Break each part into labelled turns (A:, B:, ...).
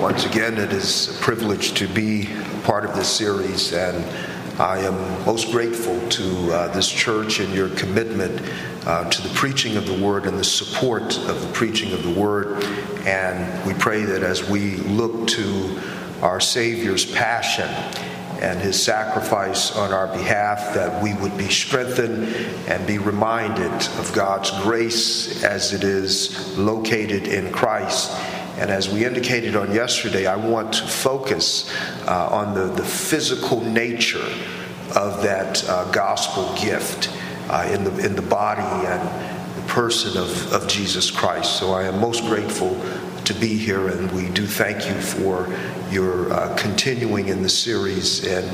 A: Once again, it is a privilege to be part of this series, and I am most grateful to uh, this church and your commitment uh, to the preaching of the Word and the support of the preaching of the Word. And we pray that as we look to our Savior's passion and his sacrifice on our behalf, that we would be strengthened and be reminded of God's grace as it is located in Christ and as we indicated on yesterday, I want to focus uh, on the, the physical nature of that uh, gospel gift uh, in, the, in the body and the person of, of Jesus Christ. So I am most grateful to be here, and we do thank you for your uh, continuing in the series and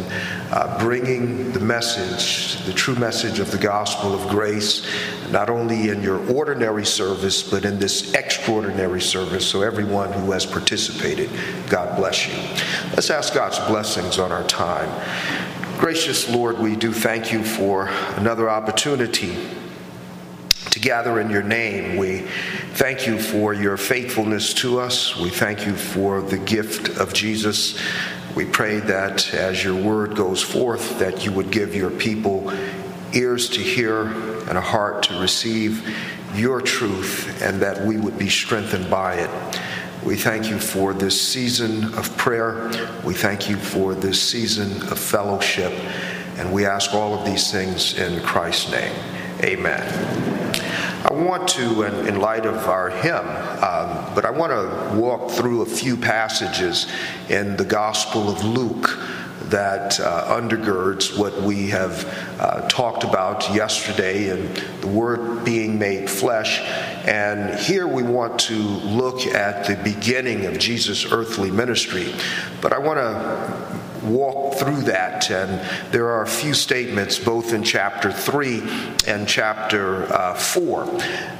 A: uh, bringing the message, the true message of the gospel of grace, not only in your ordinary service, but in this extraordinary service. So, everyone who has participated, God bless you. Let's ask God's blessings on our time. Gracious Lord, we do thank you for another opportunity gather in your name. We thank you for your faithfulness to us. We thank you for the gift of Jesus. We pray that as your word goes forth, that you would give your people ears to hear and a heart to receive your truth, and that we would be strengthened by it. We thank you for this season of prayer. We thank you for this season of fellowship. And we ask all of these things in Christ's name. Amen. I want to, in, light of our hymn, um, but I want to walk through a few passages in the Gospel of Luke that uh, undergirds what we have uh, talked about yesterday and the Word being made flesh. And here we want to look at the beginning of Jesus' earthly ministry. But I want to walk through that. And there are a few statements, both in chapter 3 and chapter uh, 4,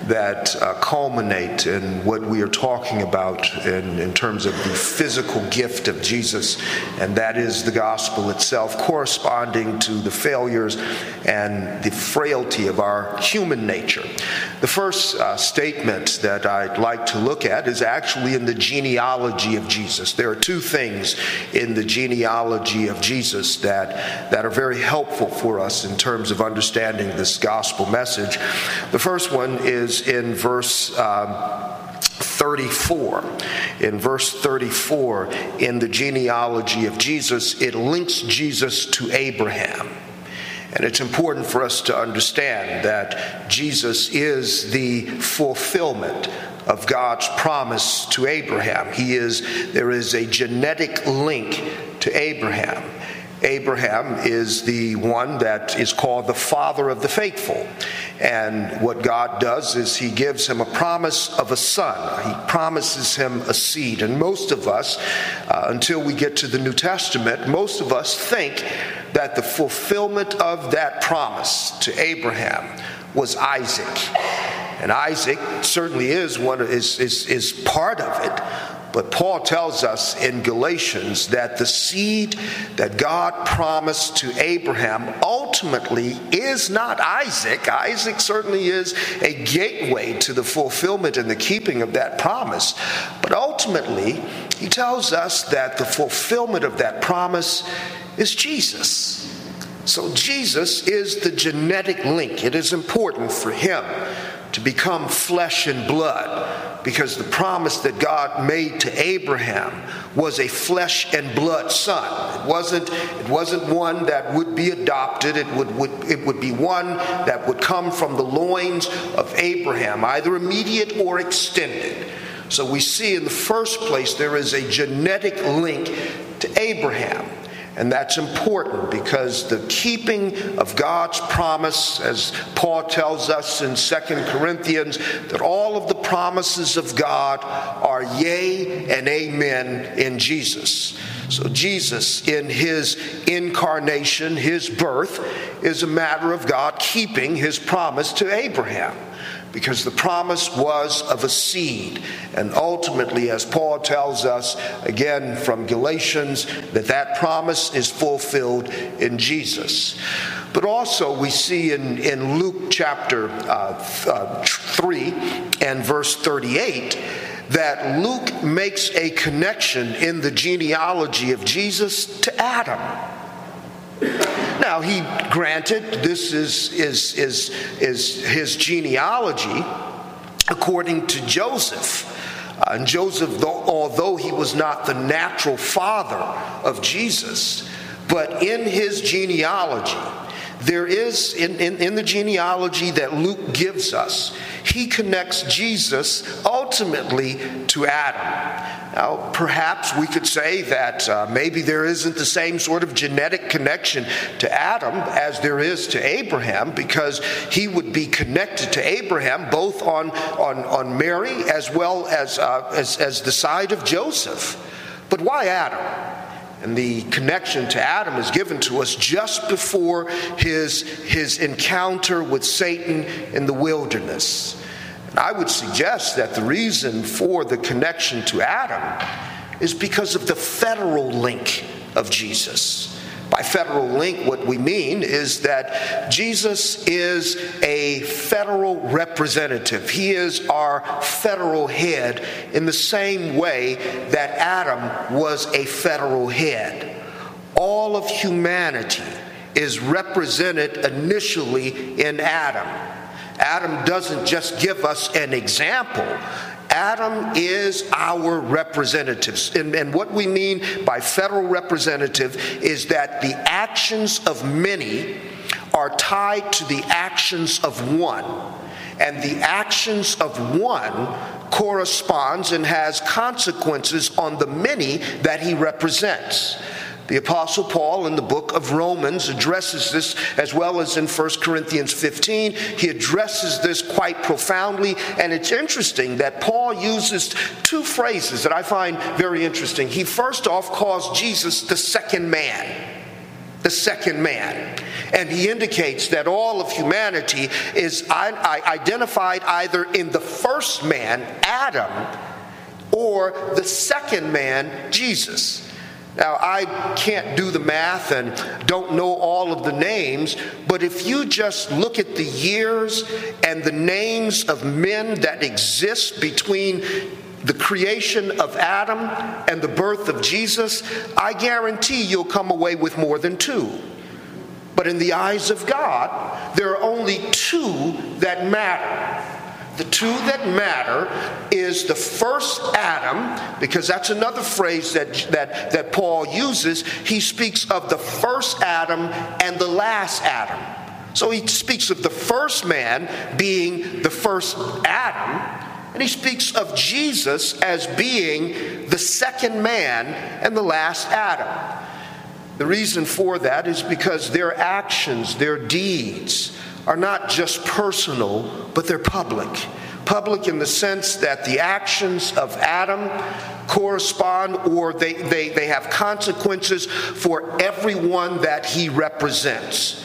A: that uh, culminate in what we are talking about in, in terms of the physical gift of Jesus, and that is the gospel itself, corresponding to the failures and the frailty of our human nature. The first uh, statement that I'd like to look at is actually in the genealogy of Jesus. There are two things in the genealogy genealogy of Jesus that, that are very helpful for us in terms of understanding this gospel message. The first one is in verse. Um, 34. In verse 34, in the genealogy of Jesus, it links Jesus to Abraham. And it's important for us to understand that Jesus is the fulfillment of God's promise to Abraham. He is there is a genetic link to Abraham. Abraham is the one that is called the father of the faithful. And what God does is he gives him a promise of a son. He promises him a seed. And most of us, uh, until we get to the New Testament, most of us think that the fulfillment of that promise to Abraham was Isaac. And Isaac certainly is one is, is, is part of it. But Paul tells us in Galatians that the seed that God promised to Abraham ultimately is not Isaac. Isaac certainly is a gateway to the fulfillment and the keeping of that promise. But ultimately, he tells us that the fulfillment of that promise is Jesus. So Jesus is the genetic link. It is important for him to become flesh and blood because the promise that God made to Abraham was a flesh and blood son. It wasn't, it wasn't one that would be adopted, it would, would, it would be one that would come from the loins of Abraham, either immediate or extended. So we see in the first place there is a genetic link to Abraham. And that's important because the keeping of God's promise, as Paul tells us in 2 Corinthians, that all of the promises of God are yea and amen in Jesus. So, Jesus, in his incarnation, his birth, is a matter of God keeping his promise to Abraham because the promise was of a seed. And ultimately, as Paul tells us again from Galatians, that that promise is fulfilled in Jesus. But also, we see in, in Luke chapter uh, uh, 3 and verse 38 that Luke makes a connection in the genealogy of Jesus to Adam. Now, he granted this is, is, is, is his genealogy according to Joseph. Uh, and Joseph, although he was not the natural father of Jesus, but in his genealogy, there is in, in, in, the genealogy that Luke gives us, he connects Jesus ultimately to Adam. Now, perhaps we could say that uh, maybe there isn't the same sort of genetic connection to Adam as there is to Abraham, because he would be connected to Abraham both on, on, on Mary as well as, uh, as, as the side of Joseph. But why Adam? And the connection to Adam is given to us just before his, his encounter with Satan in the wilderness. I would suggest that the reason for the connection to Adam is because of the federal link of Jesus. By federal link, what we mean is that Jesus is a federal representative. He is our federal head in the same way that Adam was a federal head. All of humanity is represented initially in Adam. Adam doesn't just give us an example, Adam is our representatives. And, and, what we mean by federal representative is that the actions of many are tied to the actions of one. And the actions of one corresponds and has consequences on the many that he represents. The Apostle Paul in the book of Romans addresses this as well as in 1 Corinthians 15. He addresses this quite profoundly, and it's interesting that Paul uses two phrases that I find very interesting. He first off calls Jesus the second man. The second man. And he indicates that all of humanity is identified either in the first man, Adam, or the second man, Jesus. Now, I can't do the math and don't know all of the names, but if you just look at the years and the names of men that exist between the creation of Adam and the birth of Jesus, I guarantee you'll come away with more than two. But in the eyes of God, there are only two that matter the two that matter is the first Adam, because that's another phrase that, that, that Paul uses. He speaks of the first Adam and the last Adam. So he speaks of the first man being the first Adam, and he speaks of Jesus as being the second man and the last Adam. The reason for that is because their actions, their deeds, are not just personal, but they're public. Public in the sense that the actions of Adam correspond or they, they, they have consequences for everyone that he represents.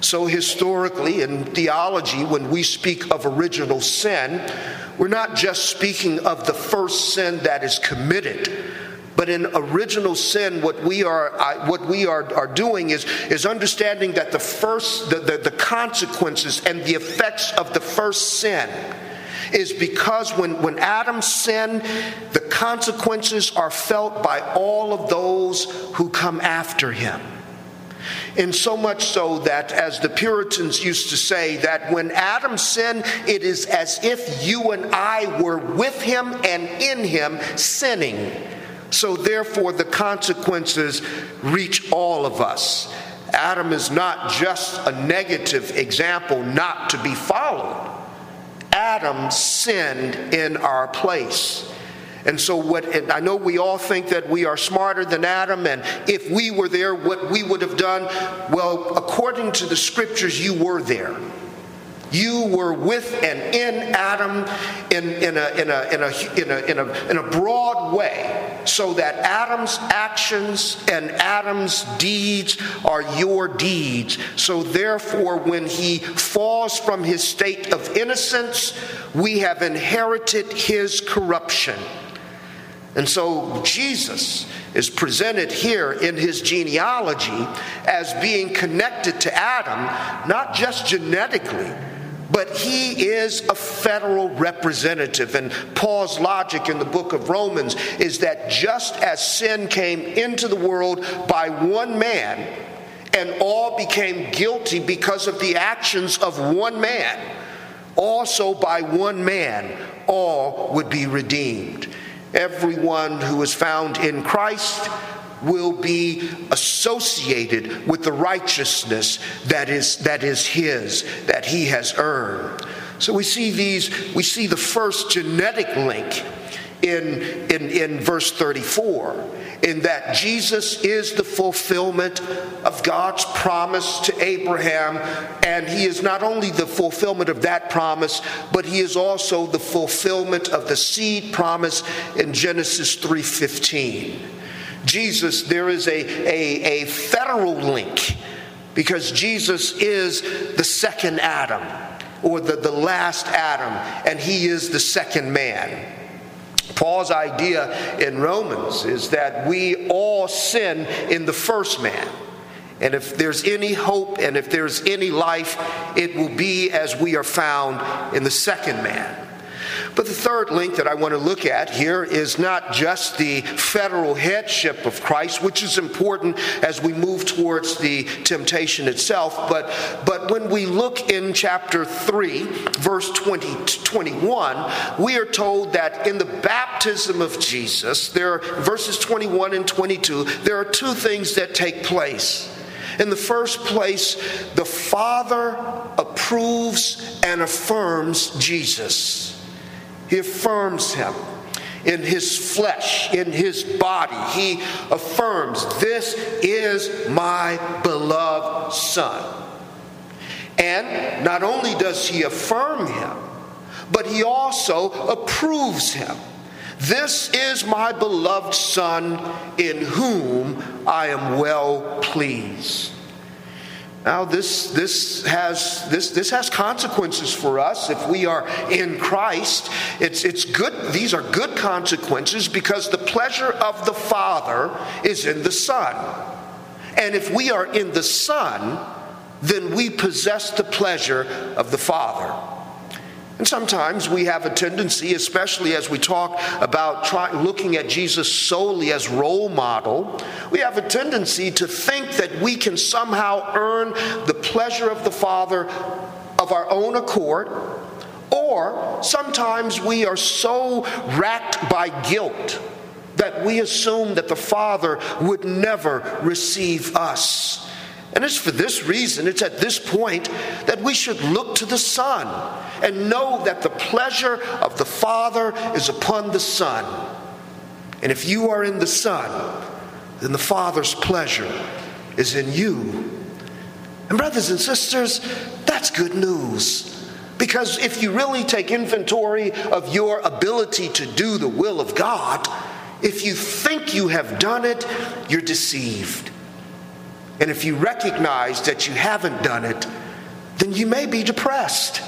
A: So, historically, in theology, when we speak of original sin, we're not just speaking of the first sin that is committed but in original sin, what we are uh, what we are, are doing is, is understanding that the first the, the, the consequences and the effects of the first sin is because when, when Adam sinned, the consequences are felt by all of those who come after him. And so much so that, as the Puritans used to say, that when Adam sinned, it is as if you and I were with him and in him sinning. So, therefore, the consequences reach all of us. Adam is not just a negative example not to be followed. Adam sinned in our place. And so, what and I know we all think that we are smarter than Adam, and if we were there, what we would have done, well, according to the scriptures, you were there. You were with and in Adam in, a broad way, so that Adam's actions and Adam's deeds are your deeds. So, therefore, when he falls from his state of innocence, we have inherited his corruption. And so Jesus is presented here in his genealogy as being connected to Adam, not just genetically, but he is a federal representative. And Paul's logic in the book of Romans is that just as sin came into the world by one man, and all became guilty because of the actions of one man, also by one man, all would be redeemed. Everyone who is found in Christ will be associated with the righteousness that is, that is his, that he has earned. So we see these, we see the first genetic link in, in, in verse 34 in that Jesus is the fulfillment of God's promise to Abraham and he is not only the fulfillment of that promise but he is also the fulfillment of the seed promise in Genesis 3:15 Jesus, there is a, a, a federal link because Jesus is the second Adam or the, the last Adam, and he is the second man. Paul's idea in Romans is that we all sin in the first man. And if there's any hope and if there's any life, it will be as we are found in the second man. But the third link that I want to look at here is not just the federal headship of Christ, which is important as we move towards the temptation itself, but, but when we look in chapter 3, verse 20 21, we are told that in the baptism of Jesus, there are verses 21 and 22, there are two things that take place. In the first place, the Father approves and affirms Jesus. He affirms him in his flesh, in his body. He affirms, This is my beloved Son. And not only does he affirm him, but he also approves him. This is my beloved Son in whom I am well pleased. Now, this, this, has, this, this has consequences for us if we are in Christ. It's, it's good, these are good consequences because the pleasure of the Father is in the Son. And if we are in the Son, then we possess the pleasure of the Father. And sometimes we have a tendency, especially as we talk about try, looking at Jesus solely as role model, we have a tendency to think that we can somehow earn the pleasure of the Father of our own accord. Or sometimes we are so racked by guilt that we assume that the Father would never receive us. And it's for this reason, it's at this point that we should look to the Son and know that the pleasure of the Father is upon the Son. And if you are in the Son, then the Father's pleasure is in you. And, brothers and sisters, that's good news. Because if you really take inventory of your ability to do the will of God, if you think you have done it, you're deceived. And if you recognize that you haven't done it, then you may be depressed.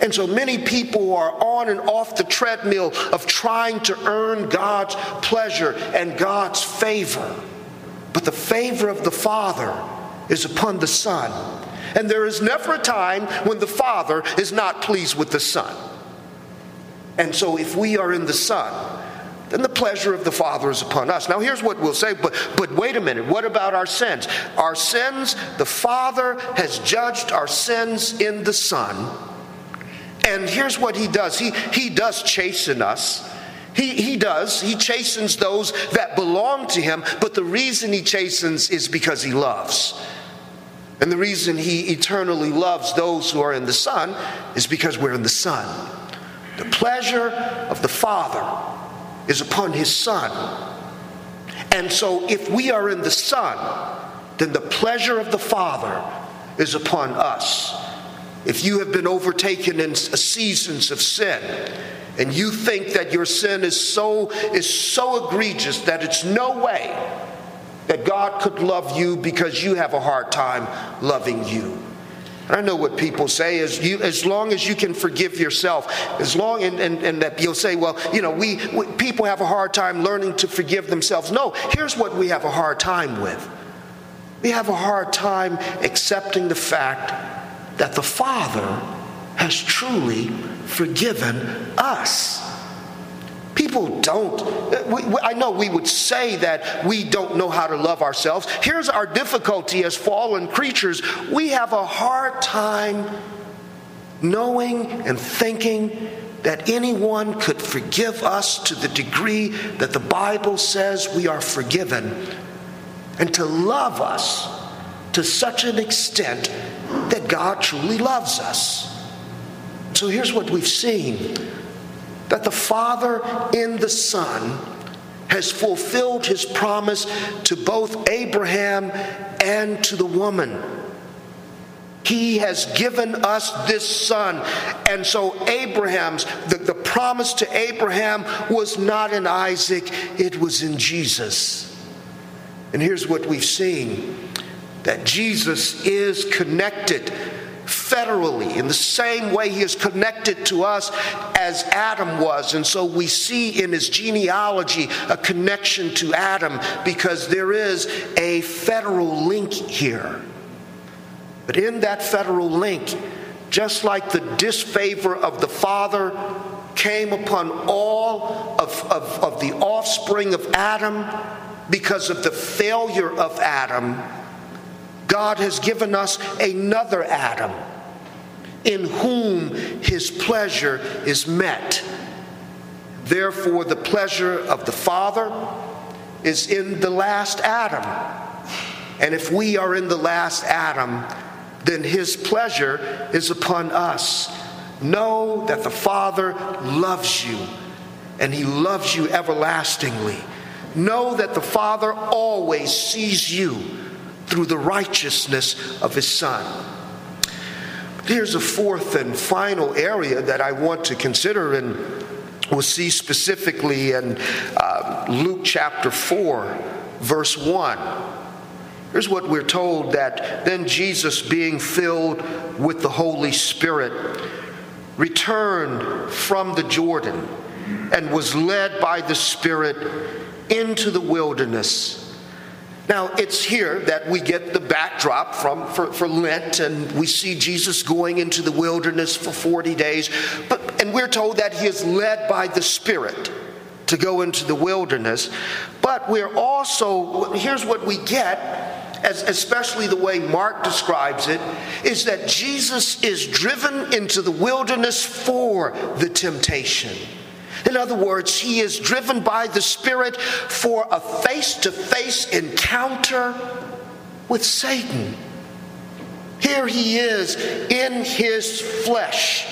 A: And so many people are on and off the treadmill of trying to earn God's pleasure and God's favor. But the favor of the Father is upon the Son. And there is never a time when the Father is not pleased with the Son. And so if we are in the Son, then the pleasure of the Father is upon us. Now, here's what we'll say, but, but wait a minute. What about our sins? Our sins, the Father has judged our sins in the Son. And here's what He does He, he does chasten us. He, he does. He chastens those that belong to Him, but the reason He chastens is because He loves. And the reason He eternally loves those who are in the Son is because we're in the Son. The pleasure of the Father is upon his Son. And so, if we are in the Son, then the pleasure of the Father is upon us. If you have been overtaken in seasons of sin, and you think that your sin is so is so egregious that it's no way that God could love you because you have a hard time loving you. I know what people say is you, as long as you can forgive yourself, as long and, and, and that you'll say, well, you know, we, we people have a hard time learning to forgive themselves. No, here's what we have a hard time with. We have a hard time accepting the fact that the Father has truly forgiven us. People don't. Uh, we, we, I know we would say that we don't know how to love ourselves. Here's our difficulty as fallen creatures we have a hard time knowing and thinking that anyone could forgive us to the degree that the Bible says we are forgiven, and to love us to such an extent that God truly loves us. So here's what we've seen that the Father in the Son has fulfilled his promise to both Abraham and to the woman. He has given us this son. And so, Abraham's, the, the promise to Abraham was not in Isaac, it was in Jesus. And here's what we've seen that Jesus is connected federally in the same way he is connected to us as Adam was. And so we see in his genealogy a connection to Adam because there is a federal link here. But in that federal link, just like the disfavor of the father came upon all of, of, of the offspring of Adam because of the failure of Adam, God has given us another Adam in whom his pleasure is met. Therefore, the pleasure of the Father is in the last Adam. And if we are in the last Adam, then his pleasure is upon us. Know that the Father loves you, and he loves you everlastingly. Know that the Father always sees you through the righteousness of his Son. Here's a fourth and final area that I want to consider, and we'll see specifically in uh, Luke chapter 4, verse 1. Here's what we're told that then Jesus, being filled with the Holy Spirit, returned from the Jordan and was led by the Spirit into the wilderness. Now, it's here that we get the backdrop from for, for Lent, and we see Jesus going into the wilderness for 40 days. But and we're told that he is led by the Spirit to go into the wilderness. But we're also here's what we get as, especially the way Mark describes it, is that Jesus is driven into the wilderness for the temptation. In other words, he is driven by the Spirit for a face to face encounter with Satan. Here he is in his flesh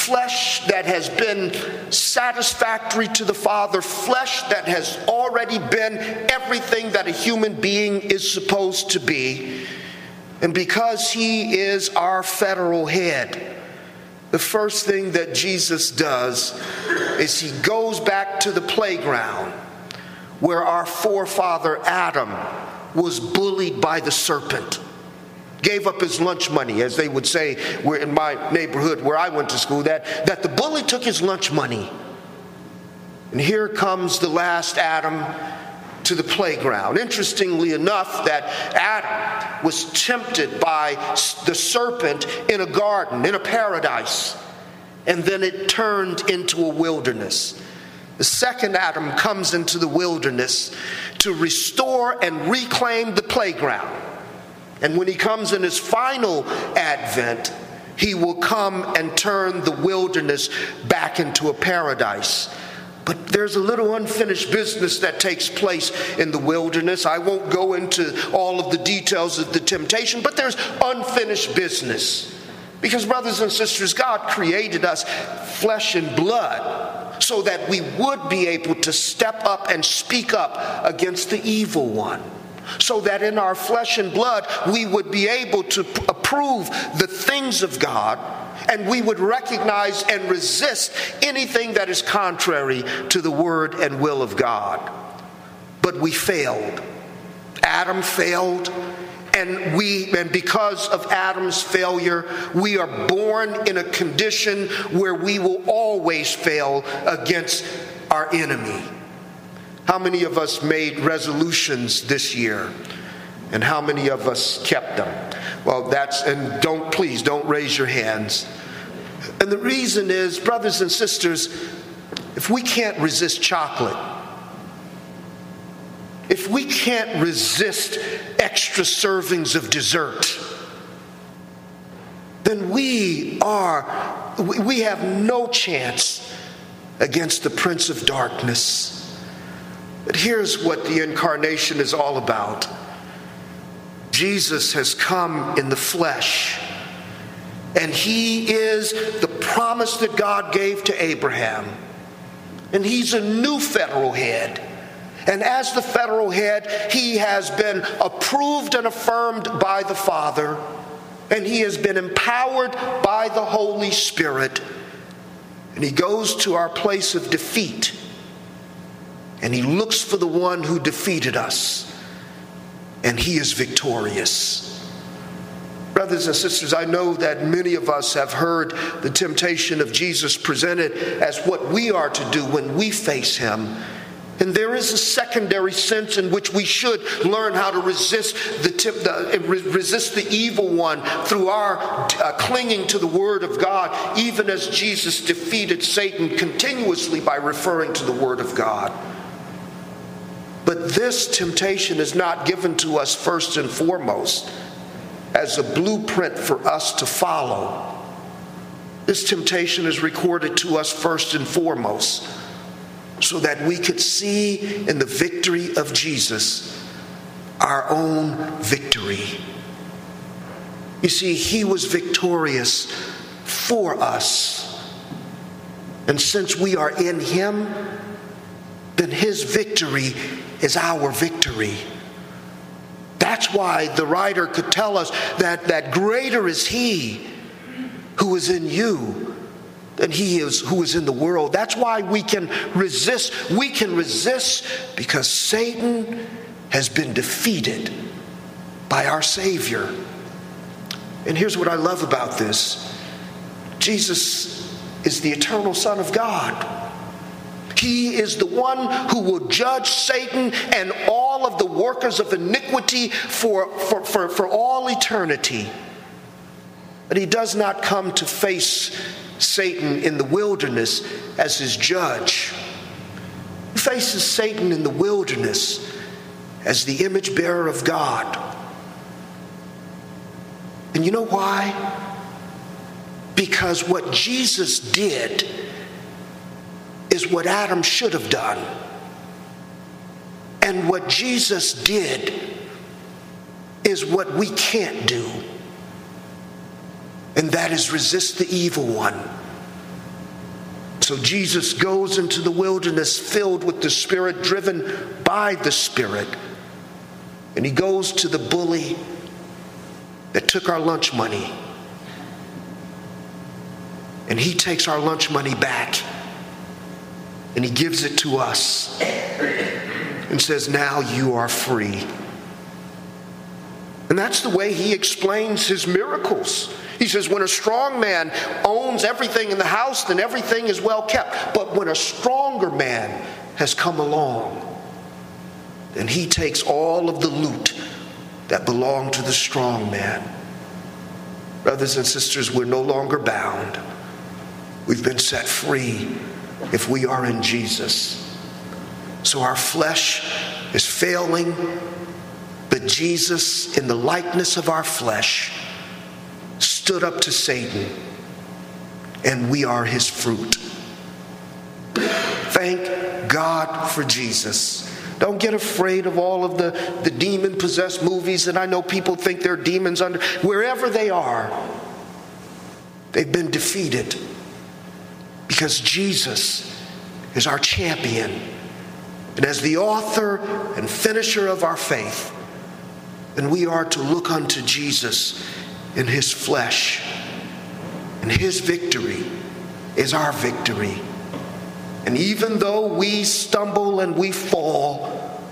A: flesh that has been satisfactory to the Father, flesh that has already been everything that a human being is supposed to be. And because He is our federal head, the first thing that Jesus does is He goes back to the playground where our forefather Adam was bullied by the serpent gave up his lunch money, as they would say where in my neighborhood where I went to school, that, that the bully took his lunch money. And here comes the last Adam to the playground. Interestingly enough, that Adam was tempted by the serpent in a garden, in a paradise, and then it turned into a wilderness. The second Adam comes into the wilderness to restore and reclaim the playground. And when he comes in his final advent, he will come and turn the wilderness back into a paradise. But there's a little unfinished business that takes place in the wilderness. I won't go into all of the details of the temptation, but there's unfinished business. Because, brothers and sisters, God created us flesh and blood so that we would be able to step up and speak up against the evil one so that in our flesh and blood we would be able to approve the things of God and we would recognize and resist anything that is contrary to the word and will of God. But we failed. Adam failed. And we, and because of Adam's failure, we are born in a condition where we will always fail against our enemy. How many of us made resolutions this year? And how many of us kept them? Well, that's, and don't, please, don't raise your hands. And the reason is, brothers and sisters, if we can't resist chocolate, if we can't resist extra servings of dessert, then we are, we have no chance against the Prince of Darkness. But here's what the incarnation is all about Jesus has come in the flesh, and he is the promise that God gave to Abraham. And he's a new federal head. And as the federal head, he has been approved and affirmed by the Father, and he has been empowered by the Holy Spirit. And he goes to our place of defeat, and he looks for the one who defeated us, and he is victorious. Brothers and sisters, I know that many of us have heard the temptation of Jesus presented as what we are to do when we face him. And there is a secondary sense in which we should learn how to resist the, tip, the resist the evil one through our uh, clinging to the Word of God, even as Jesus defeated Satan continuously by referring to the Word of God. But this temptation is not given to us first and foremost as a blueprint for us to follow. This temptation is recorded to us first and foremost so that we could see in the victory of Jesus our own victory. You see, he was victorious for us. And since we are in him, then his victory is our victory. That's why the writer could tell us that, that greater is he who is in you than he is who is in the world. That's why we can resist. We can resist because Satan has been defeated by our Savior. And here's what I love about this Jesus is the eternal Son of God. He is the one who will judge Satan and all of the workers of iniquity for, for, for, for all eternity. But he does not come to face Satan in the wilderness as his judge. He faces Satan in the wilderness as the image bearer of God. And you know why? Because what Jesus did is what Adam should have done. And what Jesus did is what we can't do and that is resist the evil one. So Jesus goes into the wilderness filled with the Spirit, driven by the Spirit. And he goes to the bully that took our lunch money. And he takes our lunch money back and he gives it to us and says, Now you are free. And that's the way he explains his miracles. He says, when a strong man owns everything in the house, then everything is well kept. But when a stronger man has come along, then he takes all of the loot that belonged to the strong man. Brothers and sisters, we're no longer bound. We've been set free if we are in Jesus. So our flesh is failing, but Jesus, in the likeness of our flesh, stood up to Satan, and we are his fruit. Thank God for Jesus. Don't get afraid of all of the, the demon possessed movies that I know people think they're demons under. Wherever they are, they've been defeated because Jesus is our champion. And as the author and finisher of our faith, then we are to look unto Jesus in his flesh. And his victory is our victory. And even though we stumble and we fall,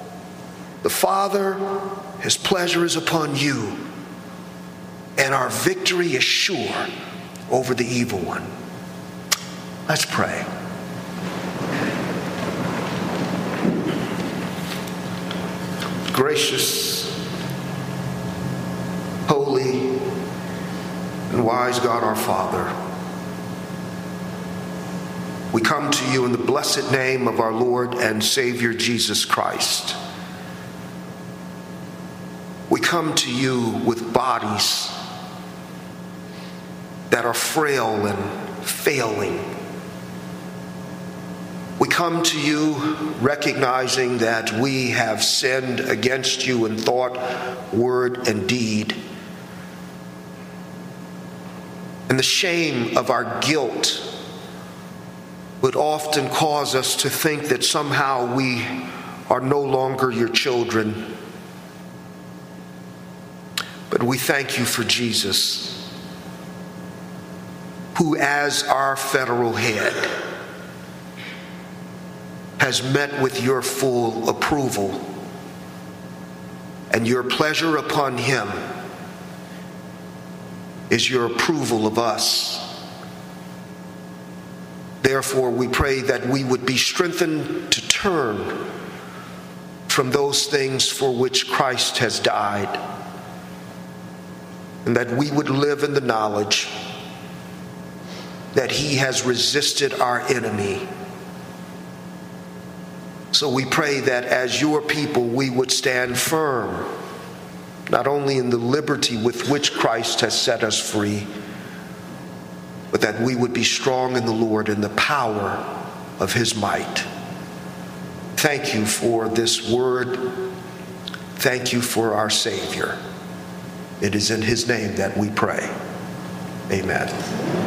A: the Father, his pleasure is upon you. And our victory is sure over the evil one. Let's pray. Gracious, holy, and wise God our Father, We come to you in the blessed name of our Lord and Savior Jesus Christ. We come to you with bodies that are frail and failing. We come to you recognizing that we have sinned against you in thought, word, and deed. And the shame of our guilt would often cause us to think that somehow we are no longer your children. But we thank you for Jesus, who, as our federal head, has met with your full approval and your pleasure upon him is your approval of us. Therefore, we pray that we would be strengthened to turn from those things for which Christ has died, and that we would live in the knowledge that he has resisted our enemy. So we pray that as your people, we would stand firm, not only in the liberty with which Christ has set us free but that we would be strong in the Lord in the power of his might. Thank you for this word. Thank you for our Savior. It is in his name that we pray. Amen.